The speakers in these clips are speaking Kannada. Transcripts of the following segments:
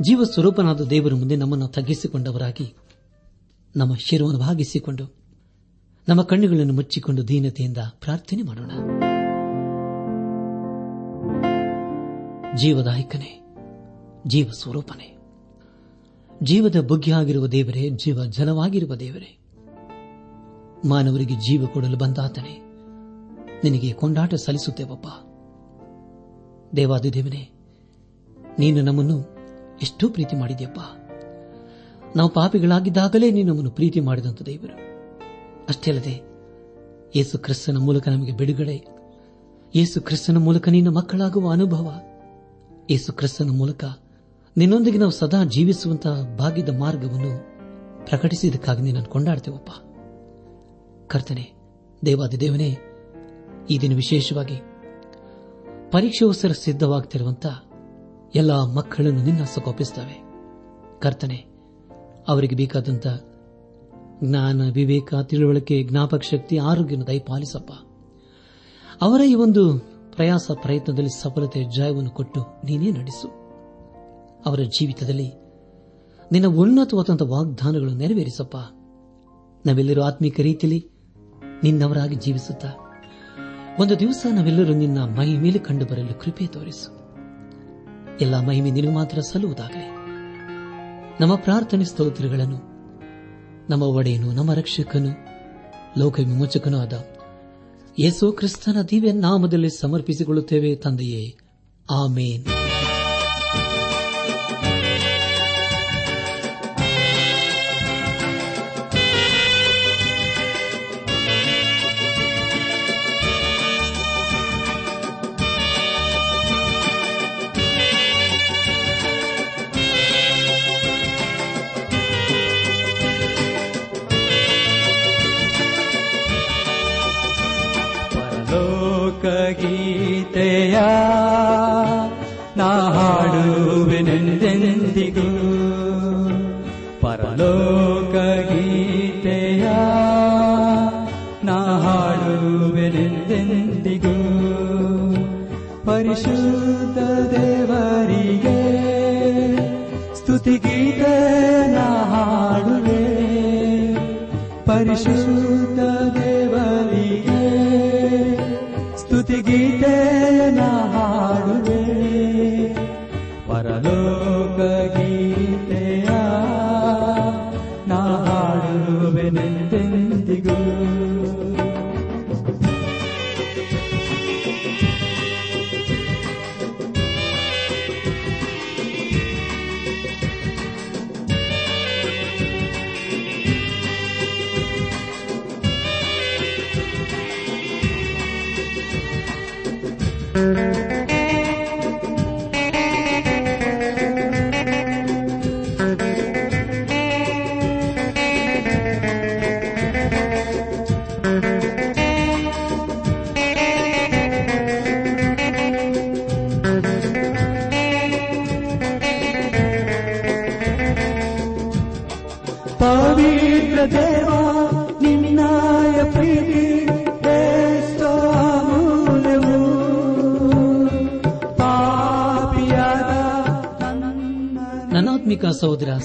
ಜೀವ ಸ್ವರೂಪನಾದ ದೇವರ ಮುಂದೆ ನಮ್ಮನ್ನು ತಗ್ಗಿಸಿಕೊಂಡವರಾಗಿ ನಮ್ಮ ಶಿರವನ್ನು ಭಾಗಿಸಿಕೊಂಡು ನಮ್ಮ ಕಣ್ಣುಗಳನ್ನು ಮುಚ್ಚಿಕೊಂಡು ದೀನತೆಯಿಂದ ಪ್ರಾರ್ಥನೆ ಮಾಡೋಣ. ಜೀವದಾಯಕನೇ ಜೀವ ಸ್ವರೂಪನೇ ಜೀವದ ಬುಗ್ಗೆಯಾಗಿರುವ ದೇವರೇ, ಜೀವ ಜಲವಾಗಿರುವ ದೇವರೇ, ಮಾನವರಿಗೆ ಜೀವ ಕೊಡಲು ಬಂದಾತನೇ, ನಿನಗೆ ಕೊಂಡಾಟ ಸಲ್ಲಿಸುತ್ತೇವಪ್ಪ. ದೇವಾದಿದೇವನೇ, ನೀನು ನಮ್ಮನ್ನು ಎಷ್ಟೋ ಪ್ರೀತಿ ಮಾಡಿದ್ಯಪ್ಪ. ನಾವು ಪಾಪಿಗಳಾಗಿದ್ದಾಗಲೇ ನೀನು ಪ್ರೀತಿ ಮಾಡಿದಂಥ ದೇವರು. ಅಷ್ಟೇ ಅಲ್ಲದೆ, ಯೇಸು ಕ್ರಿಸ್ತನ ಮೂಲಕ ನಮಗೆ ಬಿಡುಗಡೆ, ಯೇಸು ಕ್ರಿಸ್ತನ ಮೂಲಕ ನಿನ್ನ ಮಕ್ಕಳಾಗುವ ಅನುಭವ, ಯೇಸು ಕ್ರಿಸ್ತನ ಮೂಲಕ ನಿನ್ನೊಂದಿಗೆ ನಾವು ಸದಾ ಜೀವಿಸುವಂತಹ ಭಾಗ್ಯದ ಮಾರ್ಗವನ್ನು ಪ್ರಕಟಿಸಿದ್ದಕ್ಕಾಗಿ ನಿನ್ನನ್ನು ಕೊಂಡಾಡ್ತೇವಪ್ಪ. ಕರ್ತನೆ ದೇವಾದಿದೇವನೇ ಈ ದಿನ ವಿಶೇಷವಾಗಿ ಪರೀಕ್ಷೆಗೋಸ್ಕರ ಸಿದ್ಧವಾಗುತ್ತಿರುವಂತಹ ಎಲ್ಲ ಮಕ್ಕಳನ್ನು ನಿನ್ನ ಹಸ್ತಕ್ಕೊಪ್ಪಿಸ್ತವೆ ಕರ್ತನೆ, ಅವರಿಗೆ ಬೇಕಾದಂತ ಜ್ಞಾನ, ವಿವೇಕ, ತಿಳುವಳಿಕೆ, ಜ್ಞಾಪಕ ಶಕ್ತಿ, ಆರೋಗ್ಯವನ್ನು ದಯಪಾಲಿಸಪ್ಪ. ಅವರ ಈ ಒಂದು ಪ್ರಯಾಸ ಪ್ರಯತ್ನದಲ್ಲಿ ಸಫಲತೆ, ಜಯವನ್ನು ಕೊಟ್ಟು ನೀನೇ ನಡೆಸು. ಅವರ ಜೀವಿತದಲ್ಲಿ ನಿನ್ನ ಉನ್ನತವಾದಂಥ ವಾಗ್ದಾನಗಳು ನೆರವೇರಿಸಪ್ಪ. ನಾವೆಲ್ಲರೂ ಆತ್ಮೀಕ ರೀತಿಯಲ್ಲಿ ನಿನ್ನವರಾಗಿ ಜೀವಿಸುತ್ತಾ, ಒಂದು ದಿವಸ ನಾವೆಲ್ಲರೂ ನಿನ್ನ ಮೈ ಮೇಲೆ ಕಂಡು ಬರಲು ಕೃಪೆ ತೋರಿಸು. ಎಲ್ಲ ಮಹಿಮೆ ನಿನಗೆ ಮಾತ್ರ ಸಲ್ಲುವುದಾಗಲಿ. ನಮ್ಮ ಪ್ರಾರ್ಥನೆ ಸ್ತೋತ್ರಗಳನ್ನು, ನಮ್ಮ ಒಡೆಯನು, ನಮ್ಮ ರಕ್ಷಕನು ಲೋಕ ವಿಮೋಚಕನೂ ಆದ ಯೇಸು ಕ್ರಿಸ್ತನ ದಿವ್ಯ ನಾಮದಲ್ಲಿ ಸಮರ್ಪಿಸಿಕೊಳ್ಳುತ್ತೇವೆ ತಂದೆಯೇ. ಆಮೇನ್. ಹಾಡುವೆನೆಂದೆಂದಿಗೂ ಪರಲೋಕ ಗೀತೆಯ ನಾ ಹಾಡುವೆನೆಂದೆಂದಿಗೂ. ಪರಿಶುದ್ಧ ದೇವರಿಗೆ ಸ್ತುತಿಗೀತೆ ನಾ ಹಾಡುವೆ. ಪರಿಶುದ್ಧ ದೇವರಿಗೆ ಸ್ತುತಿಗೀತೆ ಹಾಡುವೆ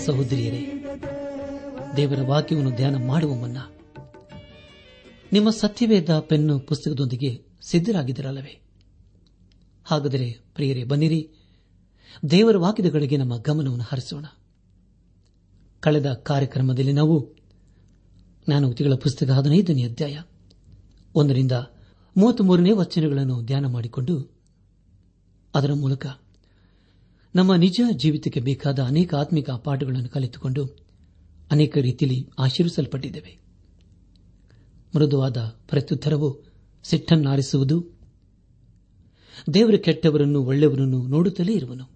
ಸಹೋದರಿಯರೇ, ದೇವರ ವಾಕ್ಯವನ್ನು ಧ್ಯಾನ ಮಾಡುವ ಮುನ್ನ ನಿಮ್ಮ ಸತ್ಯವೇದ ಪೆನ್ನು ಪುಸ್ತಕದೊಂದಿಗೆ ಸಿದ್ದರಾಗಿದ್ದರಲ್ಲವೇ ಹಾಗಾದರೆ ಪ್ರಿಯರೇ, ಬನ್ನಿರಿ. ದೇವರ ವಾಕ್ಯದಗಳಿಗೆ ನಮ್ಮ ಗಮನವನ್ನು ಹರಿಸೋಣ. ಕಳೆದ ಕಾರ್ಯಕ್ರಮದಲ್ಲಿ ನಾವು ಜ್ಞಾನೋಕ್ತಿಗಳ ಪುಸ್ತಕ ಹದಿನೈದನೇ ಅಧ್ಯಾಯ ಒಂದರಿಂದ ಮೂವತ್ಮೂರನೇ ವಚನಗಳನ್ನು ಧ್ಯಾನ ಮಾಡಿಕೊಂಡು ಅದರ ಮೂಲಕ ನಮ್ಮ ನಿಜ ಜೀವಿತಕ್ಕೆ ಬೇಕಾದ ಅನೇಕ ಆತ್ಮಿಕ ಪಾಠಗಳನ್ನು ಕಲಿತುಕೊಂಡು ಅನೇಕ ರೀತಿಯಲ್ಲಿ ಆಶೀರ್ವಿಸಲ್ಪಟ್ಟಿದ್ದೇವೆ. ಮೃದುವಾದ ಪ್ರತ್ಯುತ್ತರವು ಸಿಟ್ಟನ್ನಾರಿಸುವುದು, ದೇವರ ಕೆಟ್ಟವರನ್ನು ಒಳ್ಳೆಯವರನ್ನು ನೋಡುತ್ತಲೇ ಇರುವನು.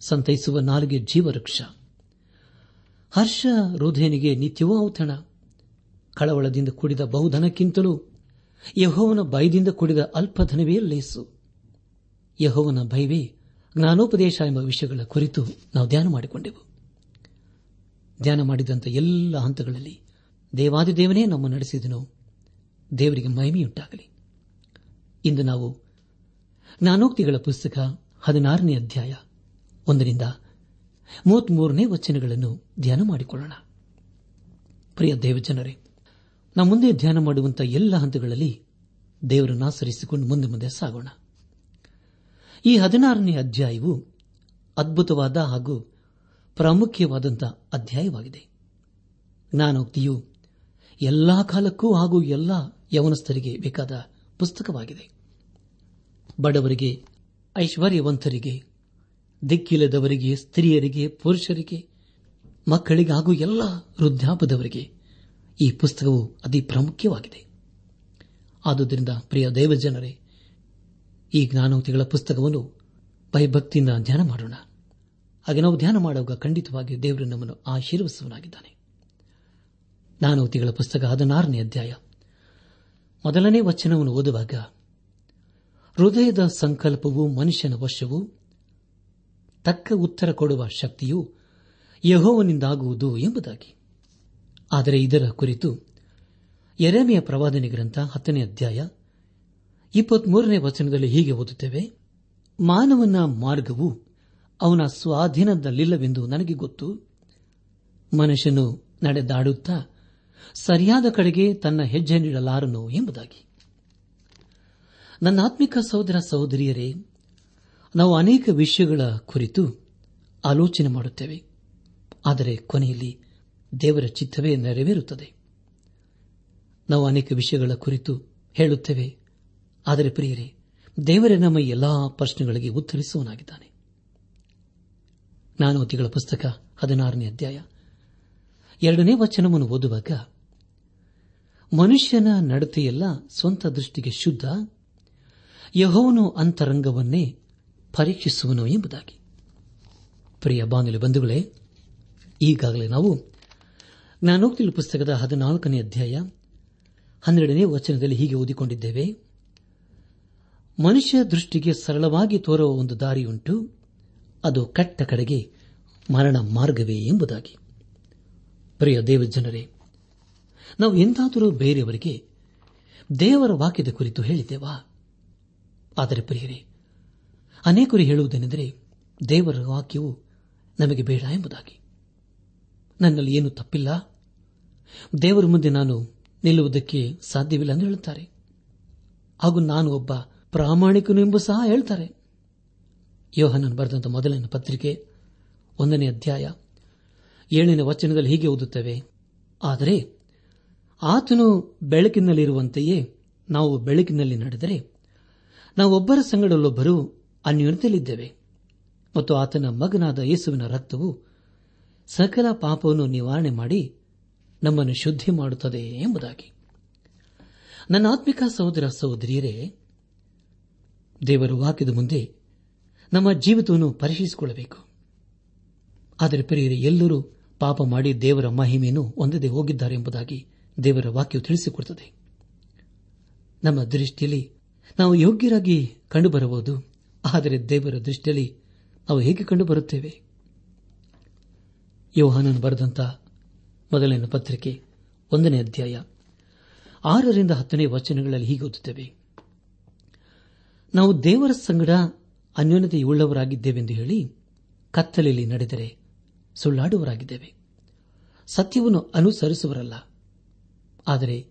ಸಂತೈಸುವ ನಾಲಿಗೆ ಜೀವವೃಕ್ಷ. ಹರ್ಷ ಹೃದಯನಿಗೆ ನಿತ್ಯವೂ ಔತಣ. ಕಳವಳದಿಂದ ಕೂಡಿದ ಬಹುಧನಕ್ಕಿಂತಲೂ ಯಹೋವನ ಭಯದಿಂದ ಕೂಡಿದ ಅಲ್ಪಧನವೇ ಲೇಸು. ಯಹೋವನ ಭಯವೇ ಜ್ಞಾನೋಪದೇಶ ಎಂಬ ವಿಷಯಗಳ ಕುರಿತು ನಾವು ಧ್ಯಾನ ಮಾಡಿಕೊಂಡೆವು. ಧ್ಯಾನ ಮಾಡಿದಂಥ ಎಲ್ಲ ಹಂತಗಳಲ್ಲಿ ದೇವಾದಿದೇವನೇ ನಮ್ಮ ನಡೆಸಿದನು. ದೇವರಿಗೆ ಮಹಿಮೆಯುಂಟಾಗಲಿ. ಇಂದು ನಾವು ಜ್ಞಾನೋಕ್ತಿಗಳ ಪುಸ್ತಕ ಹದಿನಾರನೇ ಅಧ್ಯಾಯ ಒಂದರಿಂದ ಮೂವತ್ಮೂರನೇ ವಚನಗಳನ್ನು ಧ್ಯಾನ ಮಾಡಿಕೊಳ್ಳೋಣ. ಪ್ರಿಯ ದೇವಜನರೇ ನಮ್ಮ ಮುಂದೆ ಧ್ಯಾನ ಮಾಡುವಂತಹ ಎಲ್ಲ ಹಂತಗಳಲ್ಲಿ ದೇವರನ್ನು ಆಚರಿಸಿಕೊಂಡು ಮುಂದೆ ಮುಂದೆ ಸಾಗೋಣ. ಈ ಹದಿನಾರನೇ ಅಧ್ಯಾಯವು ಅದ್ಭುತವಾದ ಹಾಗೂ ಪ್ರಾಮುಖ್ಯವಾದಂಥ ಅಧ್ಯಾಯವಾಗಿದೆ. ಜ್ಞಾನೋಕ್ತಿಯು ಎಲ್ಲಾ ಕಾಲಕ್ಕೂ ಹಾಗೂ ಎಲ್ಲ ಯವನಸ್ಥರಿಗೆ ಬೇಕಾದ ಪುಸ್ತಕವಾಗಿದೆ. ಬಡವರಿಗೆ, ಐಶ್ವರ್ಯವಂತರಿಗೆ, ದಿಕ್ಕಿಲ್ಲದವರಿಗೆ, ಸ್ತ್ರೀಯರಿಗೆ, ಪುರುಷರಿಗೆ, ಮಕ್ಕಳಿಗೆ ಹಾಗೂ ಎಲ್ಲ ವೃದ್ಧಾಪದವರಿಗೆ ಈ ಪುಸ್ತಕವು ಅತಿ ಪ್ರಾಮುಖ್ಯವಾಗಿದೆ. ಆದುದರಿಂದ ಪ್ರಿಯ ದೇವಜನರೇ ಈ ಜ್ಞಾನೋಕ್ತಿಗಳ ಪುಸ್ತಕವನ್ನು ಭಯಭಕ್ತಿಯಿಂದ ಧ್ಯಾನ ಮಾಡೋಣ. ಹಾಗೆ ನಾವು ಧ್ಯಾನ ಮಾಡುವಾಗ ಖಂಡಿತವಾಗಿ ದೇವರು ನಮ್ಮನ್ನು ಆಶೀರ್ವಸುವನಾಗಿದ್ದಾನೆ ಜ್ಞಾನೋತಿಗಳ ಪುಸ್ತಕ ಹದಿನಾರನೇ ಅಧ್ಯಾಯ. ಮೊದಲನೇ ವಚನವನ್ನು ಓದುವಾಗ, ಹೃದಯದ ಸಂಕಲ್ಪವು ಮನುಷ್ಯನ ವಶವು, ತಕ್ಕ ಉತ್ತರ ಕೊಡುವ ಶಕ್ತಿಯು ಯಹೋವನಿಂದಾಗುವುದು ಎಂಬುದಾಗಿ. ಆದರೆ ಇದರ ಕುರಿತು ಎರೆಮೆಯ ಪ್ರವಾದನೆ ಗ್ರಂಥ ಹತ್ತನೇ ಅಧ್ಯಾಯ ಇಪ್ಪತ್ಮೂರನೇ ವಚನದಲ್ಲಿ ಹೀಗೆ ಓದುತ್ತೇವೆ, ಮಾನವನ ಮಾರ್ಗವು ಅವನ ಸ್ವಾಧೀನದಲ್ಲಿಲ್ಲವೆಂದು ನನಗೆ ಗೊತ್ತು. ಮನುಷ್ಯನು ನಡೆದಾಡುತ್ತಾ ಸರಿಯಾದ ಕಡೆಗೆ ತನ್ನ ಹೆಜ್ಜೆ ನೀಡಲಾರನು ಎಂಬುದಾಗಿ. ನನ್ನ ಆತ್ಮಿಕ ಸಹೋದರ ಸಹೋದರಿಯರೇ, ನಾವು ಅನೇಕ ವಿಷಯಗಳ ಕುರಿತು ಆಲೋಚನೆ ಮಾಡುತ್ತೇವೆ. ಆದರೆ ಕೊನೆಯಲ್ಲಿ ದೇವರ ಚಿತ್ತವೇ ನೆರವೇರುತ್ತದೆ. ನಾವು ಅನೇಕ ವಿಷಯಗಳ ಕುರಿತು ಹೇಳುತ್ತೇವೆ. ಆದರೆ ಪ್ರಿಯರೇ, ದೇವರೇ ನಮ್ಮ ಎಲ್ಲಾ ಪ್ರಶ್ನೆಗಳಿಗೆ ಉತ್ತರಿಸುವನಾಗಿದ್ದಾನೆ ಜ್ಞಾನವತಿಗಳ ಪುಸ್ತಕ ಹದಿನಾರನೇ ಅಧ್ಯಾಯ. ಎರಡನೇ ವಚನವನ್ನು ಓದುವಾಗ, ಮನುಷ್ಯನ ನಡತೆಯೆಲ್ಲ ಸ್ವಂತ ದೃಷ್ಟಿಗೆ ಶುದ್ಧ, ಯಹೋವನು ಅಂತರಂಗವನ್ನೇ ಪರೀಕ್ಷಿಸುವನು ಎಂಬುದಾಗಿ. ಪ್ರಿಯ ಬಾನುಲಿ ಬಂಧುಗಳೇ, ಈಗಾಗಲೇ ನಾವು ಜ್ಞಾನೋಕ್ತಿಲು ಪುಸ್ತಕದ ಹದಿನಾಲ್ಕನೇ ಅಧ್ಯಾಯ ಹನ್ನೆರಡನೇ ವಚನದಲ್ಲಿ ಹೀಗೆ ಓದಿಕೊಂಡಿದ್ದೇವೆ. ಮನುಷ್ಯ ದೃಷ್ಟಿಗೆ ಸರಳವಾಗಿ ತೋರುವ ಒಂದು ದಾರಿಯುಂಟು, ಅದು ಕಟ್ಟ ಕಡೆಗೆ ಮರಣ ಮಾರ್ಗವೇ ಎಂಬುದಾಗಿ. ಪ್ರಿಯ ದೇವಜನರೇ, ನಾವು ಎಂದಾದರೂ ಬೇರೆಯವರಿಗೆ ದೇವರ ವಾಕ್ಯದ ಕುರಿತು ಹೇಳಿದ್ದೇವಾ? ಆದರೆ ಪ್ರಿಯರೇ, ಅನೇಕರು ಹೇಳುವುದೇನೆಂದರೆ, ದೇವರ ವಾಕ್ಯವು ನಮಗೆ ಬೇಡ ಎಂಬುದಾಗಿ. ನನ್ನಲ್ಲಿ ಏನು ತಪ್ಪಿಲ್ಲ? ದೇವರ ಮುಂದೆ ನಾನು ನಿಲ್ಲುವುದಕ್ಕೆ ಸಾಧ್ಯವಿಲ್ಲ ಎಂದು ಹೇಳುತ್ತಾರೆ. ಹಾಗೂ ನಾನು ಒಬ್ಬ ಪ್ರಾಮಾಣಿಕನು ಎಂಬ ಸಹ ಹೇಳ್ತಾರೆ. ಯೋಹನನ್ ಬರೆದಂತ ಮೊದಲನೇ ಪತ್ರಿಕೆ, ಒಂದನೇ ಅಧ್ಯಾಯ, ಏಳನೇ ವಚನದಲ್ಲಿ ಹೀಗೆ ಓದುತ್ತವೆ. ಆದರೆ ಆತನು ಬೆಳಕಿನಲ್ಲಿರುವಂತೆಯೇ ನಾವು ಬೆಳಕಿನಲ್ಲಿ ನಡೆದರೆ ನಾವು ಒಬ್ಬರ ಸಂಗಡಲ್ಲೊಬ್ಬರು ಅನ್ಯೋನ್ಯತೆಯಲ್ಲಿದ್ದೇವೆ ಮತ್ತು ಆತನ ಮಗನಾದ ಯೇಸುವಿನ ರಕ್ತವು ಸಕಲ ಪಾಪವನ್ನು ನಿವಾರಣೆ ಮಾಡಿ ನಮ್ಮನ್ನು ಶುದ್ಧಿ ಮಾಡುತ್ತದೆ ಎಂಬುದಾಗಿ. ನನ್ನ ಆತ್ಮಿಕ ಸಹೋದರ ಸಹೋದರಿಯರೇ ದೇವರು ವಾಕ್ಯದ ಮುಂದೆ ನಮ್ಮ ಜೀವಿತವನ್ನು ಪರಿಶೀಲಿಸಿಕೊಳ್ಳಬೇಕು. ಆದರೆ ಪ್ರಿಯರೇ, ಎಲ್ಲರೂ ಪಾಪ ಮಾಡಿ ದೇವರ ಮಹಿಮೆಯನ್ನು ಹೊಂದದೆ ಹೋಗಿದ್ದಾರೆ ಎಂಬುದಾಗಿ ದೇವರ ವಾಕ್ಯವು ತಿಳಿಸಿಕೊಡುತ್ತದೆ. ನಮ್ಮ ದೃಷ್ಟಿಯಲ್ಲಿ ನಾವು ಯೋಗ್ಯರಾಗಿ ಕಂಡುಬರಬಹುದು, ಆದರೆ ದೇವರ ದೃಷ್ಟಿಯಲ್ಲಿ ನಾವು ಹೇಗೆ ಕಂಡುಬರುತ್ತೇವೆ? ಯೋಹಾನನು ಬರೆದಂತಹ ಮೊದಲನೇ ಪತ್ರಿಕೆ ಒಂದನೇ ಅಧ್ಯಾಯ ಆರರಿಂದ ಹತ್ತನೇ ವಚನಗಳಲ್ಲಿ ಹೀಗೆ ಓದುತ್ತೇವೆ. ನಾವು ದೇವರ ಸಂಗಡ ಅನ್ಯೋನ್ಯತೆಯುಳ್ಳವರಾಗಿದ್ದೇವೆಂದು ಹೇಳಿ ಕತ್ತಲೆಯಲ್ಲಿ ನಡೆದರೆ ಸುಳ್ಳಾಡುವರಾಗಿದ್ದೇವೆ ಸತ್ಯವನ್ನು ಅನುಸರಿಸುವರಲ್ಲ ಆದರೆ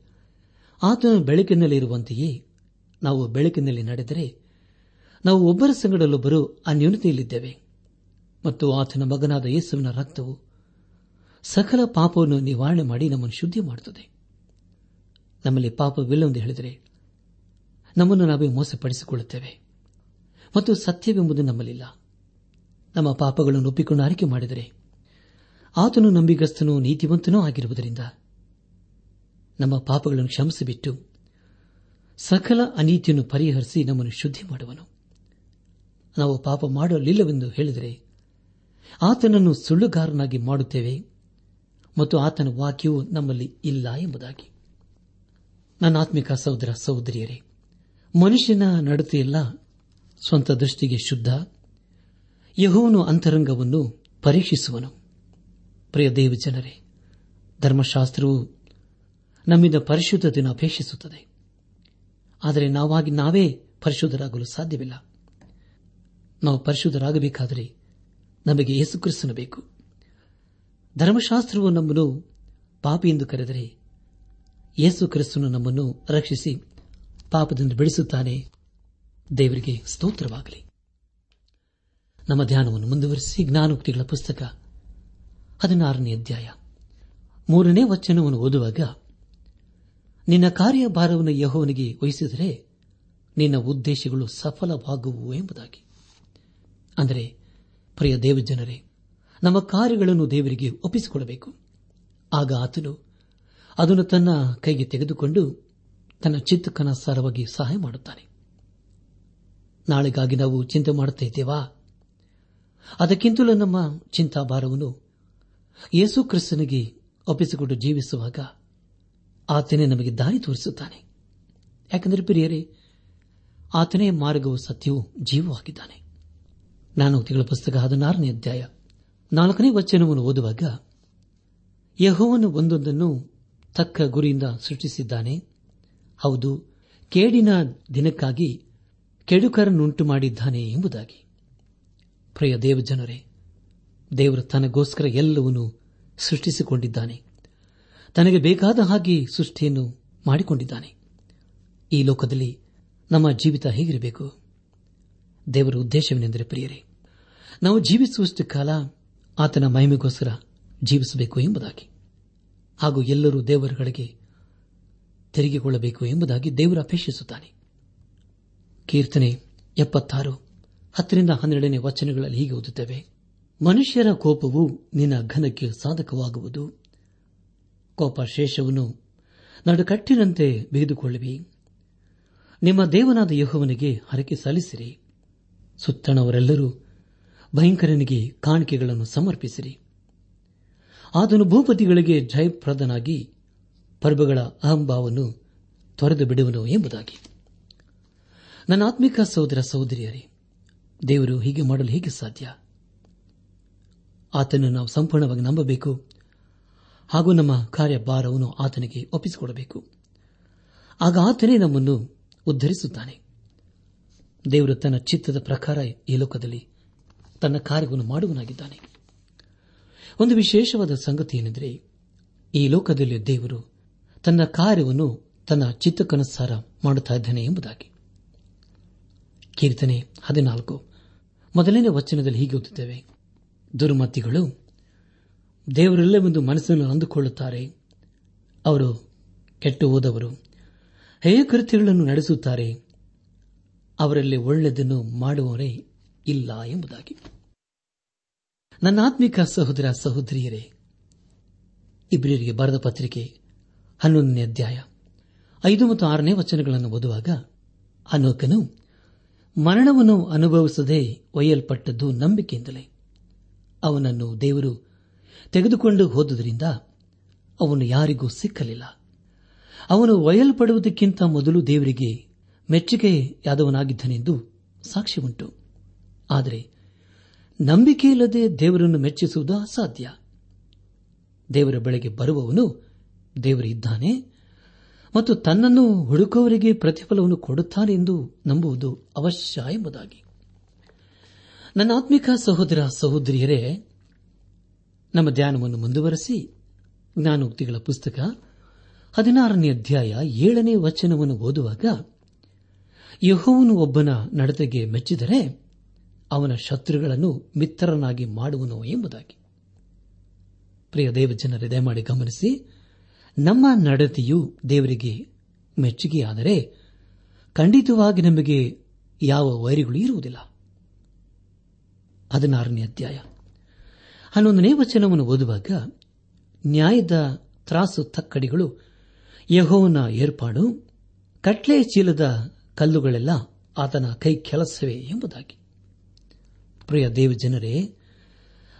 ಆತನ ಬೆಳಕಿನಲ್ಲಿರುವಂತೆಯೇ ನಾವು ಬೆಳಕಿನಲ್ಲಿ ನಡೆದರೆ ನಾವು ಒಬ್ಬರ ಸಂಗಡಲ್ಲೊಬ್ಬರು ಅನ್ಯೋನ್ಯತೆಯಲ್ಲಿದ್ದೇವೆ. ಮತ್ತು ಆತನ ಮಗನಾದ ಯೇಸುವಿನ ರಕ್ತವು ಸಕಲ ಪಾಪವನ್ನು ನಿವಾರಣೆ ಮಾಡಿ ನಮ್ಮನ್ನು ಶುದ್ಧಿ ಮಾಡುತ್ತದೆ ನಮ್ಮಲ್ಲಿ ಪಾಪವಿಲ್ಲವೆಂದು ಹೇಳಿದರೆ ನಮ್ಮನ್ನು ನಾವೇ ಮೋಸಪಡಿಸಿಕೊಳ್ಳುತ್ತೇವೆ. ಮತ್ತು ಸತ್ಯವೆಂಬುದು ನಮ್ಮಲ್ಲಿಲ್ಲ. ನಮ್ಮ ಪಾಪಗಳನ್ನು ಒಪ್ಪಿಕೊಂಡು ಆರಿಕೆ ಮಾಡಿದರೆ ಆತನು ನಂಬಿಗಸ್ತನೂ ನೀತಿವಂತನೂ ಆಗಿರುವುದರಿಂದ ನಮ್ಮ ಪಾಪಗಳನ್ನು ಕ್ಷಮಿಸಿಬಿಟ್ಟು ಸಕಲ ಅನೀತಿಯನ್ನು ಪರಿಹರಿಸಿ ನಮ್ಮನ್ನು ಶುದ್ಧಿ ಮಾಡುವನು. ನಾವು ಪಾಪ ಮಾಡಲಿಲ್ಲವೆಂದು ಹೇಳಿದರೆ ಆತನನ್ನು ಸುಳ್ಳುಗಾರನಾಗಿ ಮಾಡುತ್ತೇವೆ ಮತ್ತು ಆತನ ವಾಕ್ಯವು ನಮ್ಮಲ್ಲಿ ಇಲ್ಲ ಎಂಬುದಾಗಿ. ನನ್ನ ಆತ್ಮಿಕ ಸಹೋದರ ಸಹೋದರಿಯರೇ ಮನುಷ್ಯನ ನಡತೆಯೆಲ್ಲ ಸ್ವಂತ ದೃಷ್ಟಿಗೆ ಶುದ್ಧ. ಯಹೋವನು ಅಂತರಂಗವನ್ನು ಪರೀಕ್ಷಿಸುವನು. ಪ್ರಿಯ ದೇವಜನರೇ, ಧರ್ಮಶಾಸ್ತ್ರವು ನಮ್ಮಿಂದ ಪರಿಶುದ್ಧತೆಯನ್ನು ಅಪೇಕ್ಷಿಸುತ್ತದೆ. ಆದರೆ ನಾವಾಗಿ ನಾವೇ ಪರಿಶುದ್ಧರಾಗಲು ಸಾಧ್ಯವಿಲ್ಲ. ನಾವು ಪರಿಶುದ್ಧರಾಗಬೇಕಾದರೆ ನಮಗೆ ಯೇಸುಕ್ರಿಸ್ತನು ಬೇಕು. ಧರ್ಮಶಾಸ್ತ್ರವು ನಮ್ಮನ್ನು ಪಾಪಿ ಎಂದು ಕರೆದರೆ ಯೇಸು ಕ್ರಿಸ್ತನು ನಮ್ಮನ್ನು ರಕ್ಷಿಸಿ ಪಾಪದಿಂದ ಬಿಡಿಸುತ್ತಾನೆ. ದೇವರಿಗೆ ಸ್ತೋತ್ರವಾಗಲಿ. ನಮ್ಮ ಧ್ಯಾನವನ್ನು ಮುಂದುವರಿಸಿ ಜ್ಞಾನೋಕ್ತಿಗಳ ಪುಸ್ತಕ ಹದಿನಾರನೇ ಅಧ್ಯಾಯ. ಮೂರನೇ ವಚನವನ್ನು ಓದುವಾಗ, ನಿನ್ನ ಕಾರ್ಯಭಾರವನ್ನು ಯಹೋವನಿಗೆ ವಹಿಸಿದರೆ ನಿನ್ನ ಉದ್ದೇಶಗಳು ಸಫಲವಾಗುವು ಎಂಬುದಾಗಿ. ಅಂದರೆ, ಪ್ರಿಯ ದೇವಜನರೇ, ನಮ್ಮ ಕಾರ್ಯಗಳನ್ನು ದೇವರಿಗೆ ಒಪ್ಪಿಸಿಕೊಡಬೇಕು. ಆಗ ಆತನು ಅದನ್ನು ತನ್ನ ಕೈಗೆ ತೆಗೆದುಕೊಂಡು ತನ್ನ ಚಿತ್ತಕ್ಕನುಸಾರವಾಗಿ ಸಹಾಯ ಮಾಡುತ್ತಾನೆ. ನಾಳೆಗಾಗಿ ನಾವು ಚಿಂತೆ ಮಾಡುತ್ತಾ ಇದ್ದೇವಾ? ಅದಕ್ಕಿಂತಲೂ ನಮ್ಮ ಚಿಂತಾಭಾರವನ್ನು ಯೇಸು ಕ್ರಿಸ್ತನಿಗೆ ಒಪ್ಪಿಸಿಕೊಂಡು ಜೀವಿಸುವಾಗ ಆತನೇ ನಮಗೆ ದಾರಿ ತೋರಿಸುತ್ತಾನೆ. ಯಾಕೆಂದರೆ ಪ್ರಿಯರೇ, ಆತನೇ ಮಾರ್ಗವು ಸತ್ಯವೂ ಜೀವವಾಗಿದ್ದಾನೆ. ನಾನು ತಿಂಗಳ ಪುಸ್ತಕ ಹದಿನಾರನೇ ಅಧ್ಯಾಯ ನಾಲ್ಕನೇ ವಚನವನ್ನು ಓದುವಾಗ ಯಹೋವನ್ನು ಒಂದೊಂದನ್ನು ತಕ್ಕ ಗುರಿಯಿಂದ ಸೃಷ್ಟಿಸಿದ್ದಾನೆ. ಹೌದು, ಕೇಡಿನ ದಿನಕ್ಕಾಗಿ ಕೆಡುಕರನ್ನುಂಟು ಮಾಡಿದ್ದಾನೆ ಎಂಬುದಾಗಿ. ಪ್ರಿಯ ದೇವಜನರೇ, ದೇವರು ತನಗೋಸ್ಕರ ಎಲ್ಲವನ್ನೂ ಸೃಷ್ಟಿಸಿಕೊಂಡಿದ್ದಾನೆ. ತನಗೆ ಬೇಕಾದ ಹಾಗೆ ಸೃಷ್ಟಿಯನ್ನು ಮಾಡಿಕೊಂಡಿದ್ದಾನೆ. ಈ ಲೋಕದಲ್ಲಿ ನಮ್ಮ ಜೀವಿತ ಹೇಗಿರಬೇಕು? ದೇವರ ಉದ್ದೇಶವೇನೆಂದರೆ ಪ್ರಿಯರೇ, ನಾವು ಜೀವಿಸುವಷ್ಟು ಕಾಲ ಆತನ ಮಹಿಮೆಗೋಸ್ಕರ ಜೀವಿಸಬೇಕು ಎಂಬುದಾಗಿ. ಹಾಗೂ ಎಲ್ಲರೂ ದೇವರುಗಳಿಗೆ ತೆರಿಗೆಗೊಳ್ಳಬೇಕು ಎಂಬುದಾಗಿ ದೇವರು ಅಪೇಕ್ಷಿಸುತ್ತಾನೆ. ಕೀರ್ತನೆ ಎಪ್ಪತ್ತಾರು, ಹತ್ತರಿಂದ ಹನ್ನೆರಡನೇ ವಚನಗಳಲ್ಲಿ ಹೀಗೆ ಓದುತ್ತೇವೆ, ಮನುಷ್ಯರ ಕೋಪವು ನಿನ್ನ ಘನಕ್ಕೆ ಸಾಧಕವಾಗುವುದು. ಕೋಪ ಶೇಷವನ್ನು ನಡುಕಟ್ಟಿನಂತೆ ಬಿಗಿದುಕೊಳ್ಳುವಿ. ನಿಮ್ಮ ದೇವನಾದ ಯಹೋವನಿಗೆ ಹರಕೆ ಸಲ್ಲಿಸಿರಿ. ಸುತ್ತಣವರೆಲ್ಲರೂ ಭಯಂಕರನಿಗೆ ಕಾಣಿಕೆಗಳನ್ನು ಸಮರ್ಪಿಸಿರಿ. ಆತನು ಭೂಪತಿಗಳಿಗೆ ಜಯಪ್ರದನಾಗಿ ಪರ್ವಗಳ ಅಹಂಭಾವವನ್ನು ತೊರೆದು ಬಿಡುವನು ಎಂಬುದಾಗಿ. ನನ್ನ ಆತ್ಮಿಕ ಸಹೋದರ ಸಹೋದರಿಯರೇ, ದೇವರು ಹೀಗೆ ಮಾಡಲು ಹೇಗೆ ಸಾಧ್ಯ? ಆತನನ್ನು ನಾವು ಸಂಪೂರ್ಣವಾಗಿ ನಂಬಬೇಕು. ಹಾಗೂ ನಮ್ಮ ಕಾರ್ಯಭಾರವನ್ನು ಆತನಿಗೆ ಒಪ್ಪಿಸಿಕೊಡಬೇಕು. ಆಗ ಆತನೇ ನಮ್ಮನ್ನು ಉದ್ಧರಿಸುತ್ತಾನೆ. ದೇವರು ತನ್ನ ಚಿತ್ತದ ಪ್ರಕಾರ ಈ ಲೋಕದಲ್ಲಿ ತನ್ನ ಕಾರ್ಯವನ್ನು ಮಾಡುವನಾಗಿದ್ದಾನೆ ಒಂದು ವಿಶೇಷವಾದ ಸಂಗತಿ ಏನೆಂದರೆ ಈ ಲೋಕದಲ್ಲಿ ದೇವರು ತನ್ನ ಕಾರ್ಯವನ್ನು ತನ್ನ ಚಿತ್ತಕ್ಕನುಸಾರ ಮಾಡುತ್ತಿದ್ದಾನೆ ಎಂಬುದಾಗಿ. ಕೀರ್ತನೆ ಹದಿನಾಲ್ಕು. ಮೊದಲನೇ ವಚನದಲ್ಲಿ ಹೀಗೆ ಓದುತ್ತೇವೆ. ದುರ್ಮತಿಗಳು, ದೇವರೆಲ್ಲವೆಂದು ಮನಸ್ಸನ್ನು ಅಂದುಕೊಳ್ಳುತ್ತಾರೆ. ಅವರು ಕೆಟ್ಟು ಹೋದವರು ಹೇಯ ಕೃತ್ಯಗಳನ್ನು ನಡೆಸುತ್ತಾರೆ. ಅವರಲ್ಲಿ ಒಳ್ಳೆಯದನ್ನು ಮಾಡುವವರೇ ಇಲ್ಲ ಎಂಬುದಾಗಿ. ನನ್ನ ಆತ್ಮಿಕ ಸಹೋದರ ಸಹೋದರಿಯರೇ, ಇಬ್ರಿಯರಿಗೆ ಬರೆದ ಪತ್ರಿಕೆ ಹನ್ನೊಂದನೇ ಅಧ್ಯಾಯ. ಐದು ಮತ್ತು ಆರನೇ ವಚನಗಳನ್ನು ಓದುವಾಗ ಅನೋಕನು ಮರಣವನ್ನು ಅನುಭವಿಸದೆ ಒಯ್ಯಲ್ಪಟ್ಟದ್ದು ನಂಬಿಕೆಯಿಂದಲೇ. ಅವನನ್ನು ದೇವರು ತೆಗೆದುಕೊಂಡು ಹೋದುದರಿಂದ ಅವನು ಯಾರಿಗೂ ಸಿಕ್ಕಲಿಲ್ಲ. ಅವನು ಒಯ್ಯಲ್ಪಡುವುದಕ್ಕಿಂತ ಮೊದಲು ದೇವರಿಗೆ ಮೆಚ್ಚುಗೆಯಾದವನಾಗಿದ್ದನೆಂದು ಸಾಕ್ಷಿ ಉಂಟು ಆದರೆ ನಂಬಿಕೆಯಿಲ್ಲದೆ ದೇವರನ್ನು ಮೆಚ್ಚಿಸುವುದು ಅಸಾಧ್ಯ. ದೇವರ ಬೆಳೆಗೆ ಬರುವವನು ದೇವರಿದ್ದಾನೆ ಮತ್ತು ತನ್ನನ್ನು ಹುಡುಕುವವರಿಗೆ ಪ್ರತಿಫಲವನ್ನು ಕೊಡುತ್ತಾನೆ ಎಂದು ನಂಬುವುದು ಅವಶ್ಯ ಎಂಬುದಾಗಿ. ನನ್ನ ಆತ್ಮಿಕ ಸಹೋದರ ಸಹೋದರಿಯರೇ, ನಮ್ಮ ಧ್ಯಾನವನ್ನು ಮುಂದುವರೆಸಿ ಜ್ಞಾನೋಕ್ತಿಗಳ ಪುಸ್ತಕ ಹದಿನಾರನೇ ಅಧ್ಯಾಯ ಏಳನೇ ವಚನವನ್ನು ಓದುವಾಗ, ಯಹೋವನು ಒಬ್ಬನ ನಡತೆಗೆ ಮೆಚ್ಚಿದರೆ ಅವನ ಶತ್ರುಗಳನ್ನು ಮಿತ್ರರನ್ನಾಗಿ ಮಾಡುವನು ಎಂಬುದಾಗಿ. ಪ್ರಿಯ ದೇವಜನರೇ, ದಯಮಾಡಿ ಗಮನಿಸಿ ನಮ್ಮ ನಡತೆಯು ದೇವರಿಗೆ ಮೆಚ್ಚುಗೆಯಾದರೆ ಖಂಡಿತವಾಗಿ ನಮಗೆ ಯಾವ ವೈರಿಗಳು ಇರುವುದಿಲ್ಲ. ಹದಿನಾರನೇ ಅಧ್ಯಾಯ. ಹನ್ನೊಂದನೇ ವಚನವನ್ನು ಓದುವಾಗ ನ್ಯಾಯದ ತ್ರಾಸು ತಕ್ಕಡಿಗಳು, ಯಹೋವನ ಏರ್ಪಾಡು ಕಟ್ಲೆ ಚೀಲದ ಕಲ್ಲುಗಳೆಲ್ಲ ಆತನ ಕೈ ಕೆಲಸವೇ ಎಂಬುದಾಗಿ. ಪ್ರಿಯ ದೇವಜನರೇ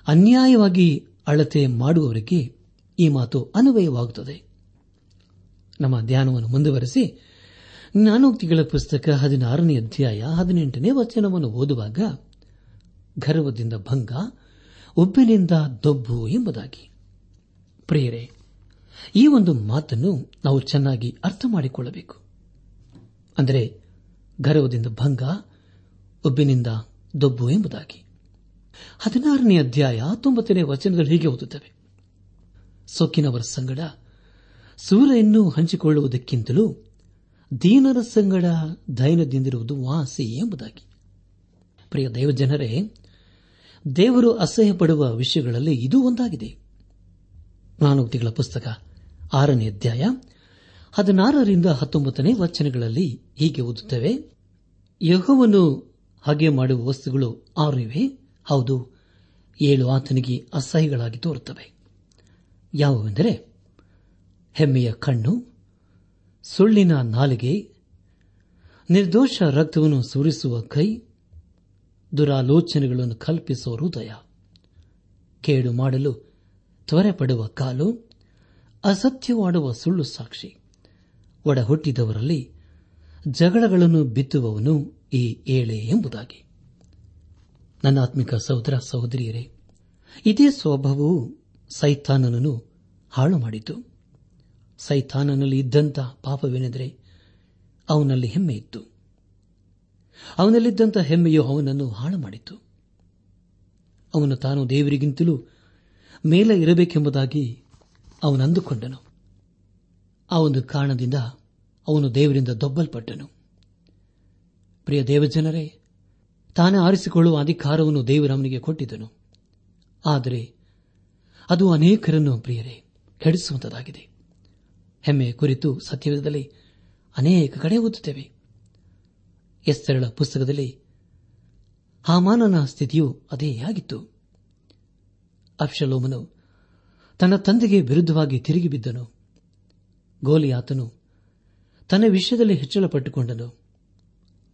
ಅನ್ಯಾಯವಾಗಿ ಅಳತೆ ಮಾಡುವವರಿಗೆ ಈ ಮಾತು ಅನ್ವಯವಾಗುತ್ತದೆ. ನಮ್ಮ ಧ್ಯಾನವನ್ನು ಮುಂದುವರೆಸಿ, ಜ್ಞಾನೋಕ್ತಿಗಳ ಪುಸ್ತಕ ಹದಿನಾರನೇ ಅಧ್ಯಾಯ ಹದಿನೆಂಟನೇ ವಚನವನ್ನು ಓದುವಾಗ, ಗರ್ವದಿಂದ ಭಂಗ ಒಬ್ಬಿನಿಂದ ದೊಬ್ಬು ಎಂಬುದಾಗಿ. ಪ್ರೇರೆ ಈ ಒಂದು ಮಾತನ್ನು ನಾವು ಚೆನ್ನಾಗಿ ಅರ್ಥ ಮಾಡಿಕೊಳ್ಳಬೇಕು. ಅಂದರೆ, ಗರ್ವದಿಂದ ಭಂಗ ಒಬ್ಬಿನಿಂದ ದೊಬ್ಬು ಎಂಬುದಾಗಿ. ಹದಿನಾರನೇ ಅಧ್ಯಾಯ ಹತ್ತೊಂಬತ್ತನೇ ವಚನಗಳು ಹೀಗೆ ಓದುತ್ತವೆ. ಸೊಕ್ಕಿನವರ ಸಂಗಡ ಸೂರ್ಯನ್ನು ಹಂಚಿಕೊಳ್ಳುವುದಕ್ಕಿಂತಲೂ ದೀನರ ಸಂಗಡ ದೈನದಿಂದಿರುವುದು ವಾಸಿ ಎಂಬುದಾಗಿ. ಪ್ರಿಯ ದೇವಜನರೇ, ದೇವರು ಅಸಹ್ಯ ಪಡುವ ವಿಷಯಗಳಲ್ಲಿ ಇದು ಒಂದಾಗಿದೆ. ಜ್ಞಾನೋಕ್ತಿಗಳ ಪುಸ್ತಕ, ಆರನೇ ಅಧ್ಯಾಯ, ಹದಿನಾರರಿಂದ ಹತ್ತೊಂಬತ್ತನೇ ವಚನಗಳಲ್ಲಿ ಹೀಗೆ ಓದುತ್ತವೆ ಯಹೋವನ್ನು ಹಾಗೆ ಮಾಡುವ ವಸ್ತುಗಳು ಆರು ಇವೆ ಹೌದು, ಏಳು ಆತನಿಗೆ ಅಸಹ್ಯಗಳಾಗಿ ತೋರುತ್ತವೆ. ಯಾವುವೆಂದರೆ ಹೆಮ್ಮೆಯ ಕಣ್ಣು, ಸುಳ್ಳಿನ ನಾಲಿಗೆ, ನಿರ್ದೋಷ ರಕ್ತವನ್ನು ಸುರಿಸುವ ಕೈ, ದುರಾಲೋಚನೆಗಳನ್ನು ಕಲ್ಪಿಸುವ ಹೃದಯ. ಕೇಡು ಮಾಡಲು ತ್ವರೆ ಪಡುವ ಕಾಲು, ಅಸತ್ಯವಾಡುವ ಸುಳ್ಳು ಸಾಕ್ಷಿ. ಒಡ ಹುಟ್ಟಿದವರಲ್ಲಿ ಜಗಳಗಳನ್ನು ಬಿತ್ತುವವನು ಈ ಏಳೆ ಎಂಬುದಾಗಿ. ನನ್ನ ಆತ್ಮಿಕ ಸಹೋದರ ಸಹೋದರಿಯರೇ, ಇದೇ ಸ್ವಭಾವವು ಸೈತಾನನನ್ನು ಹಾಳು ಮಾಡಿತು ಸೈತಾನನಲ್ಲಿ ಇದ್ದಂಥ ಪಾಪವೇನೆಂದರೆ ಅವನಲ್ಲಿ ಹೆಮ್ಮೆ ಇತ್ತು. ಅವನಲ್ಲಿದ್ದಂಥ ಹೆಮ್ಮೆಯು ಅವನನ್ನು ಹಾಳು ಮಾಡಿತು ಅವನು ತಾನು ದೇವರಿಗಿಂತಲೂ ಮೇಲೆ ಇರಬೇಕೆಂಬುದಾಗಿ ಅವನಂದುಕೊಂಡನು ಆ ಒಂದು ಕಾರಣದಿಂದ ಅವನು ದೇವರಿಂದ ದೊಬ್ಬಲ್ಪಟ್ಟನು. ಪ್ರಿಯ ದೇವಜನರೇ, ತಾನೇ ಆರಿಸಿಕೊಳ್ಳುವ ಅಧಿಕಾರವನ್ನು ದೇವರವನಿಗೆ ಕೊಟ್ಟಿದ್ದನು. ಆದರೆ ಅದು ಅನೇಕರನ್ನು ಪ್ರಿಯರೇ, ಕೆಡಿಸುವಂತದಾಗಿದೆ. ಹೆಮ್ಮೆ ಕುರಿತು ಸತ್ಯವಿಧದಲ್ಲಿ ಅನೇಕ ಕಡೆ ಓದುತ್ತೇವೆ. ಎಸ್ತರಳ ಪುಸ್ತಕದಲ್ಲಿ ಹಾಮಾನನ ಸ್ಥಿತಿಯು ಅದೇ ಆಗಿತ್ತು. ಅಪ್ಷಲೋಮನು ತನ್ನ ತಂದೆಗೆ ವಿರುದ್ಧವಾಗಿ ತಿರುಗಿ ಬಿದ್ದನು. ಗೋಲಿಯಾತನು ತನ್ನ ವಿಷಯದಲ್ಲಿ ಹೆಚ್ಚಳಪಟ್ಟುಕೊಂಡನು.